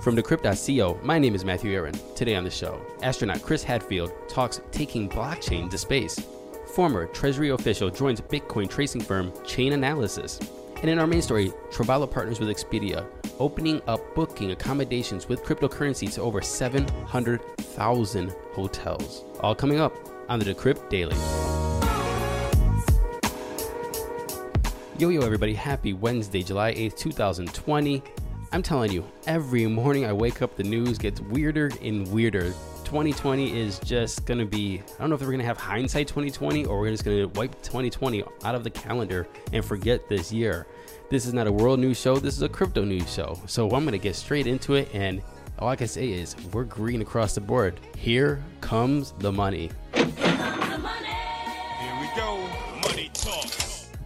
From Decrypt.co, my name is Matthew Aaron. Today on the show, astronaut Chris Hadfield talks taking blockchain to space. Former Treasury official joins Bitcoin tracing firm Chainalysis. And in our main story, Travala partners with Expedia, opening up booking accommodations with cryptocurrency to over 700,000 hotels. All coming up on the Decrypt Daily. Yo, yo, everybody. Happy Wednesday, July 8th, 2020. I'm telling you, every morning I wake up, the news gets weirder and weirder. 2020 is just gonna be, I don't know if we're gonna have hindsight 2020 or we're just gonna wipe 2020 out of the calendar and forget this year. This is not a world news show, this is a crypto news show. So I'm gonna get straight into it and all I can say is we're green across the board. Here comes the money.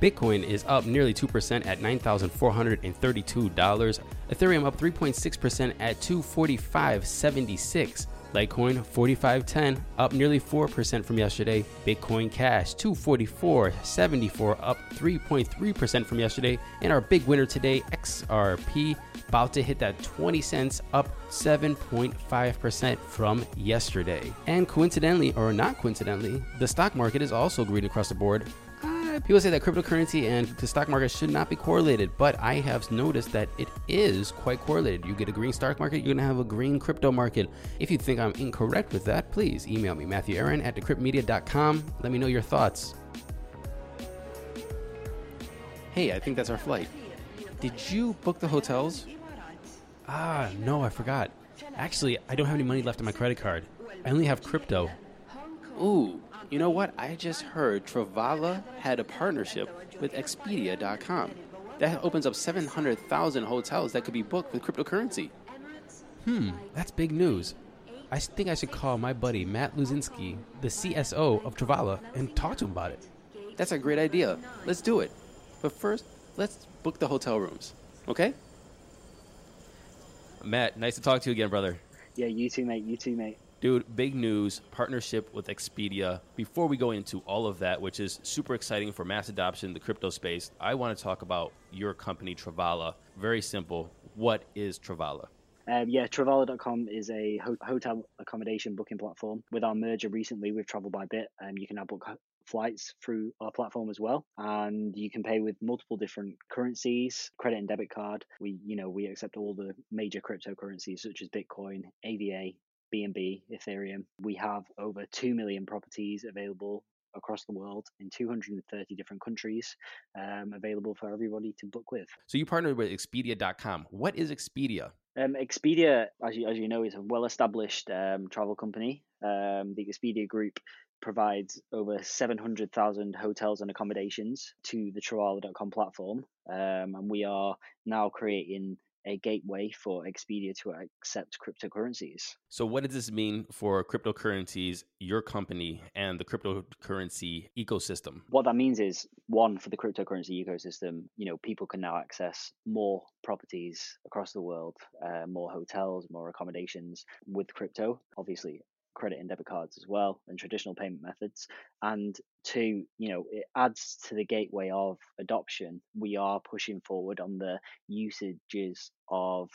Bitcoin is up nearly 2% at $9,432. Ethereum up 3.6% at 245.76. Litecoin 4510 up nearly 4% from yesterday. Bitcoin Cash 244.74 up 3.3% from yesterday. And our big winner today, XRP, about to hit that 20 cents up 7.5% from yesterday. And coincidentally, or not coincidentally, the stock market is also green across the board. People say that cryptocurrency and the stock market should not be correlated, but I have noticed that it is quite correlated. You get a green stock market, you're gonna have a green crypto market. If you think I'm incorrect with that, please email me, Matthew Aaron at decryptmedia.com. Let me know your thoughts. Hey, I think that's our flight. Did you book the hotels? Ah, no, I forgot. Actually, I don't have any money left on my credit card. I only have crypto. Ooh, you know what? I just heard Travala had a partnership with Expedia.com. That opens up 700,000 hotels that could be booked with cryptocurrency. Hmm, that's big news. I think I should call my buddy Matt Luzinski, the CSO of Travala, and talk to him about it. That's a great idea. Let's do it. But first, let's book the hotel rooms. Okay? Matt, nice to talk to you again, brother. Yeah, you too, mate. You too, mate. Dude, big news partnership with Expedia. Before we go into all of that, which is super exciting for mass adoption in the crypto space, I want to talk about your company, Travala. Very simple. What is Travala? Um, yeah, Travala.com is a ho- hotel accommodation booking platform. With our merger recently with TravelbyBit, um, you can now book flights through our platform as well, and you can pay with multiple different currencies, credit and debit card. We, you know, we accept all the major cryptocurrencies such as Bitcoin, AVA, BNB, Ethereum. We have over 2 million properties available across the world in 230 different countries um, available for everybody to book with. So you partnered with Expedia.com. What is Expedia? Um, Expedia, as you, as you know, is a well established um, travel company. Um, the Expedia Group provides over 700,000 hotels and accommodations to the Travala.com platform. Um, and we are now creating a gateway for Expedia to accept cryptocurrencies. So, what does this mean for cryptocurrencies, your company, and the cryptocurrency ecosystem? What that means is one for the cryptocurrency ecosystem, you know, people can now access more properties across the world, uh, more hotels, more accommodations with crypto. Obviously, credit and debit cards as well and traditional payment methods. And two you know it adds to the gateway of adoption. We are pushing forward on the usages of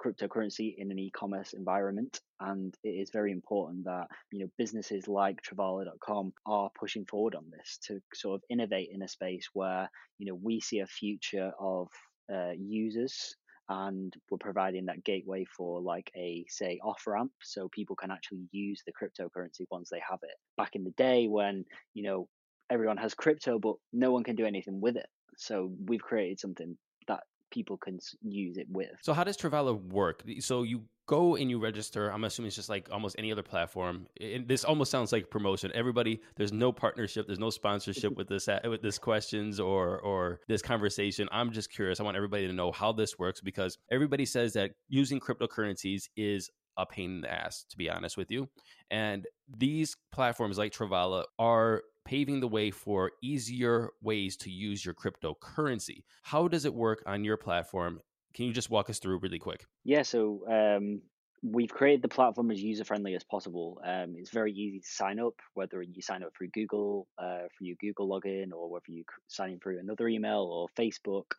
cryptocurrency in an e-commerce environment. And it is very important that you know businesses like travala.com are pushing forward on this to sort of innovate in a space where you know we see a future of uh, users and we're providing that gateway for like a say off ramp so people can actually use the cryptocurrency once they have it. Back in the day when you know everyone has crypto but no one can do anything with it. So we've created something that people can use it with. So how does Travala work? So you go and you register. I'm assuming it's just like almost any other platform. It, this almost sounds like promotion. Everybody, there's no partnership, there's no sponsorship with this uh, with this questions or or this conversation. I'm just curious. I want everybody to know how this works because everybody says that using cryptocurrencies is a pain in the ass, to be honest with you. And these platforms like Travala are paving the way for easier ways to use your cryptocurrency. How does it work on your platform? Can you just walk us through really quick? Yeah, so um, we've created the platform as user friendly as possible. Um, it's very easy to sign up, whether you sign up through Google uh, for your Google login, or whether you sign in through another email or Facebook.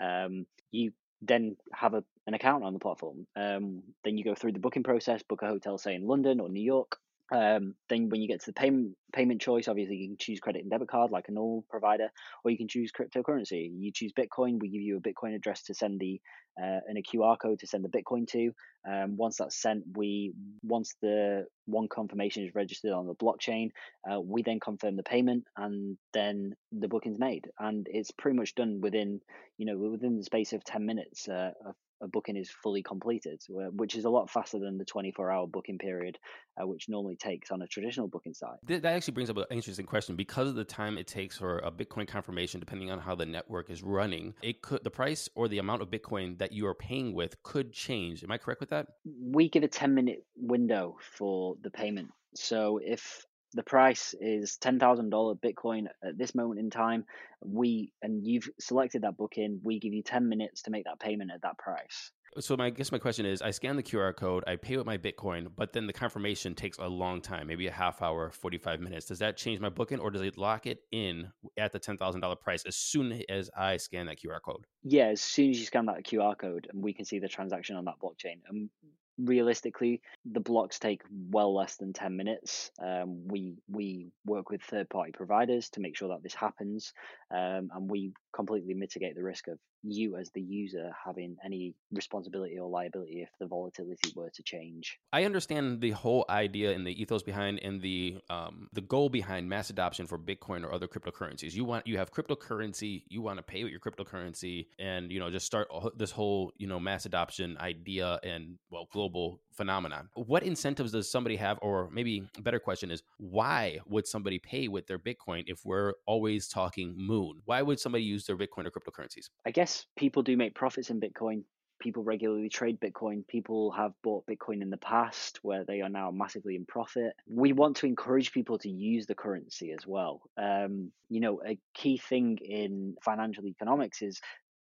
Um, you then have a, an account on the platform. Um, then you go through the booking process, book a hotel, say in London or New York. Um, then when you get to the payment payment choice, obviously you can choose credit and debit card like a normal provider, or you can choose cryptocurrency. You choose Bitcoin. We give you a Bitcoin address to send the uh, and a QR code to send the Bitcoin to. Um, once that's sent, we once the one confirmation is registered on the blockchain, uh, we then confirm the payment, and then the booking's made. And it's pretty much done within you know within the space of ten minutes. Uh, a booking is fully completed, which is a lot faster than the 24 hour booking period, uh, which normally takes on a traditional booking site. That actually brings up an interesting question because of the time it takes for a Bitcoin confirmation, depending on how the network is running. It could the price or the amount of Bitcoin that you are paying with could change. Am I correct with that? We give a 10 minute window for the payment. So if the price is ten thousand dollar Bitcoin at this moment in time. We and you've selected that booking. We give you ten minutes to make that payment at that price. So my I guess my question is, I scan the QR code, I pay with my Bitcoin, but then the confirmation takes a long time, maybe a half hour, forty five minutes. Does that change my booking, or does it lock it in at the ten thousand dollar price as soon as I scan that QR code? Yeah, as soon as you scan that QR code, and we can see the transaction on that blockchain. And realistically, the blocks take well less than 10 minutes. Um, we we work with third party providers to make sure that this happens, um, and we completely mitigate the risk of you as the user having any responsibility or liability if the volatility were to change. I understand the whole idea and the ethos behind and the um, the goal behind mass adoption for Bitcoin or other cryptocurrencies. You want you have cryptocurrency, you want to pay with your cryptocurrency, and you know just start this whole you know mass adoption idea and well global phenomenon. What incentives does somebody have, or maybe a better question is why would somebody pay with their Bitcoin if we're always talking moon? Why would somebody use their Bitcoin or cryptocurrencies? I guess people do make profits in Bitcoin. People regularly trade Bitcoin. People have bought Bitcoin in the past where they are now massively in profit. We want to encourage people to use the currency as well. Um, you know, a key thing in financial economics is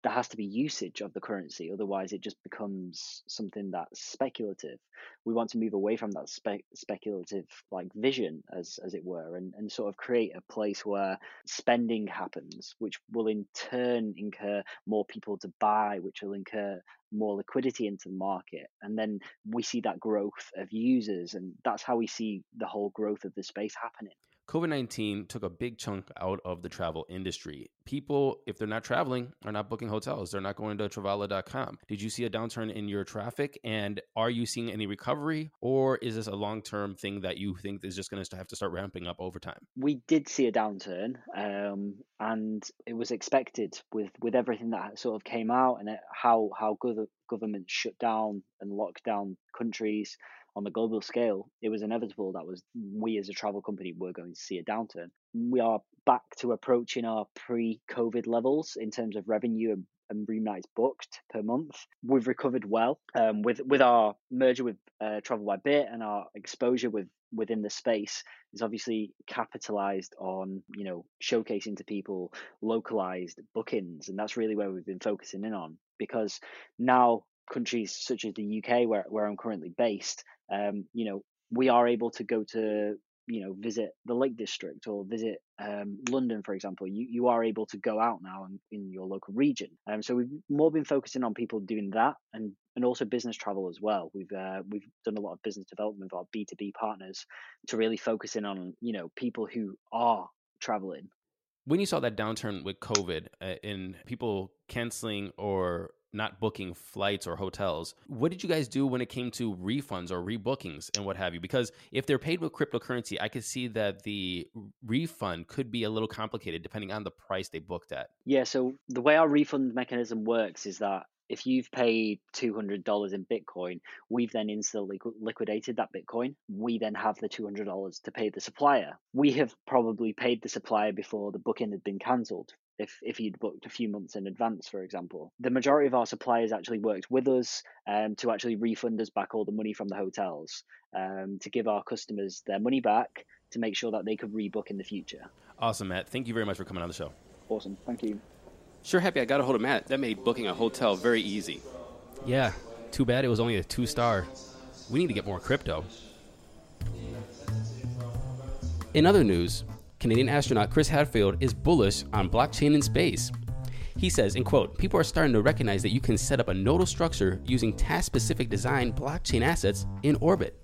there has to be usage of the currency otherwise it just becomes something that's speculative. We want to move away from that spe- speculative like vision as as it were and, and sort of create a place where spending happens which will in turn incur more people to buy which will incur more liquidity into the market. And then we see that growth of users and that's how we see the whole growth of the space happening COVID 19 took a big chunk out of the travel industry. People, if they're not traveling, are not booking hotels. They're not going to Travala.com. Did you see a downturn in your traffic? And are you seeing any recovery? Or is this a long term thing that you think is just going to have to start ramping up over time? We did see a downturn, um, and it was expected with, with everything that sort of came out and how, how good governments shut down and locked down countries on the global scale, it was inevitable that was we as a travel company were going to see a downturn. We are back to approaching our pre-COVID levels in terms of revenue and, and room nights booked per month. We've recovered well um, with with our merger with uh, TravelbyBit and our exposure with within the space is obviously capitalized on you know showcasing to people localized bookings and that's really where we've been focusing in on because now countries such as the UK where, where I'm currently based um, you know, we are able to go to you know visit the Lake District or visit um, London, for example. You you are able to go out now in, in your local region. Um, so we've more been focusing on people doing that and and also business travel as well. We've uh, we've done a lot of business development with our B two B partners to really focus in on you know people who are traveling when you saw that downturn with COVID uh, in people canceling or not booking flights or hotels. What did you guys do when it came to refunds or rebookings and what have you? Because if they're paid with cryptocurrency, I could see that the refund could be a little complicated depending on the price they booked at. Yeah, so the way our refund mechanism works is that if you've paid $200 in Bitcoin, we've then instantly liquidated that Bitcoin. We then have the $200 to pay the supplier. We have probably paid the supplier before the booking had been cancelled. If, if you'd booked a few months in advance, for example, the majority of our suppliers actually worked with us um, to actually refund us back all the money from the hotels um, to give our customers their money back to make sure that they could rebook in the future. Awesome, Matt. Thank you very much for coming on the show. Awesome. Thank you. Sure happy I got a hold of Matt. That made booking a hotel very easy. Yeah, too bad it was only a two star. We need to get more crypto. In other news, Canadian astronaut Chris Hadfield is bullish on blockchain in space. He says, in quote, people are starting to recognize that you can set up a nodal structure using task specific design blockchain assets in orbit.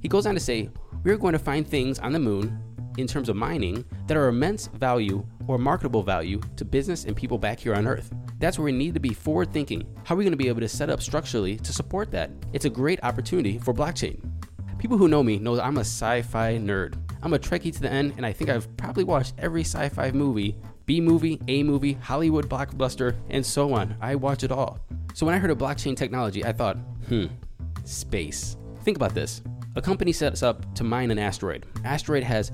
He goes on to say, we're going to find things on the moon in terms of mining that are immense value or marketable value to business and people back here on Earth. That's where we need to be forward thinking. How are we going to be able to set up structurally to support that? It's a great opportunity for blockchain. People who know me know that I'm a sci fi nerd. I'm a Trekkie to the end, and I think I've probably watched every sci fi movie B movie, A movie, Hollywood blockbuster, and so on. I watch it all. So when I heard of blockchain technology, I thought, hmm, space. Think about this. A company sets up to mine an asteroid. Asteroid has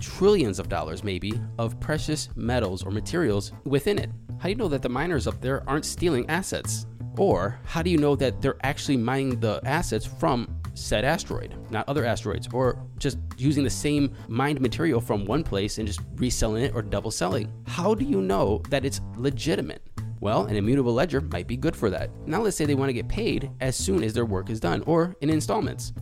trillions of dollars, maybe, of precious metals or materials within it. How do you know that the miners up there aren't stealing assets? Or how do you know that they're actually mining the assets from said asteroid, not other asteroids, or just using the same mined material from one place and just reselling it or double selling? How do you know that it's legitimate? Well, an immutable ledger might be good for that. Now, let's say they want to get paid as soon as their work is done or in installments.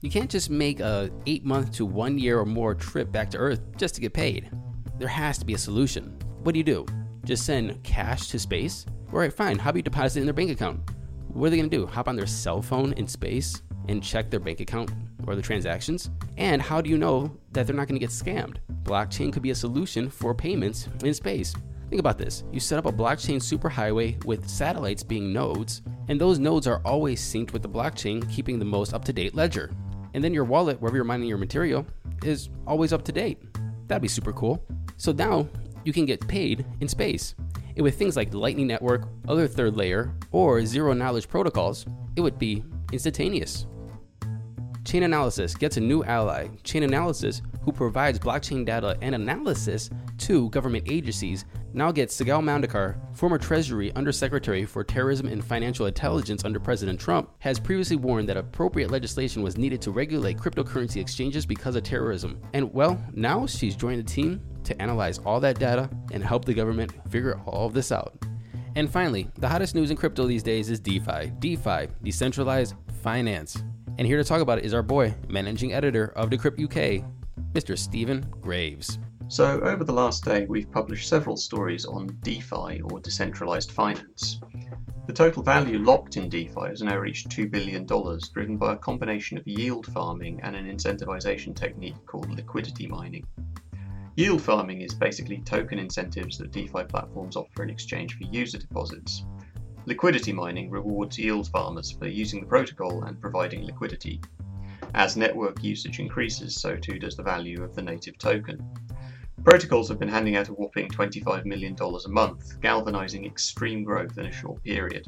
You can't just make a 8 month to 1 year or more trip back to Earth just to get paid. There has to be a solution. What do you do? Just send cash to space? Alright, fine. How about you deposit it in their bank account? What are they going to do? Hop on their cell phone in space and check their bank account or the transactions? And how do you know that they're not going to get scammed? Blockchain could be a solution for payments in space. Think about this. You set up a blockchain superhighway with satellites being nodes, and those nodes are always synced with the blockchain, keeping the most up to date ledger. And then your wallet, wherever you're mining your material, is always up to date. That'd be super cool. So now you can get paid in space. And with things like Lightning Network, other third layer, or zero knowledge protocols, it would be instantaneous. Chainalysis gets a new ally, Chainalysis, who provides blockchain data and analysis to government agencies, now gets Sigal Mandelker, former Treasury Undersecretary for Terrorism and Financial Intelligence under President Trump, has previously warned that appropriate legislation was needed to regulate cryptocurrency exchanges because of terrorism. And well, now she's joined the team to analyze all that data and help the government figure all of this out. And finally, the hottest news in crypto these days is DeFi. DeFi, decentralized finance. And here to talk about it is our boy, managing editor of Decrypt UK, Mr. Stephen Graves. So, over the last day, we've published several stories on DeFi or decentralized finance. The total value locked in DeFi has now reached $2 billion, driven by a combination of yield farming and an incentivization technique called liquidity mining. Yield farming is basically token incentives that DeFi platforms offer in exchange for user deposits. Liquidity mining rewards yield farmers for using the protocol and providing liquidity. As network usage increases, so too does the value of the native token. Protocols have been handing out a whopping $25 million a month, galvanizing extreme growth in a short period.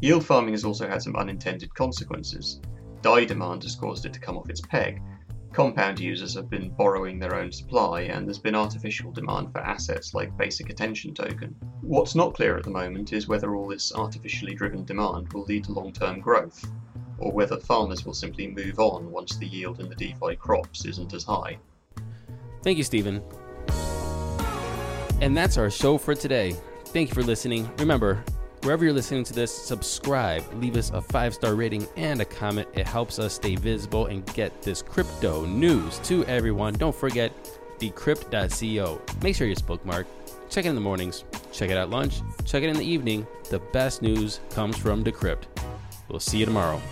Yield farming has also had some unintended consequences. DAI demand has caused it to come off its peg, Compound users have been borrowing their own supply, and there's been artificial demand for assets like Basic Attention Token. What's not clear at the moment is whether all this artificially driven demand will lead to long term growth, or whether farmers will simply move on once the yield in the DeFi crops isn't as high. Thank you, Stephen. And that's our show for today. Thank you for listening. Remember, Wherever you're listening to this, subscribe, leave us a five star rating and a comment. It helps us stay visible and get this crypto news to everyone. Don't forget decrypt.co. Make sure you bookmark. Check it in the mornings, check it at lunch, check it in the evening. The best news comes from Decrypt. We'll see you tomorrow.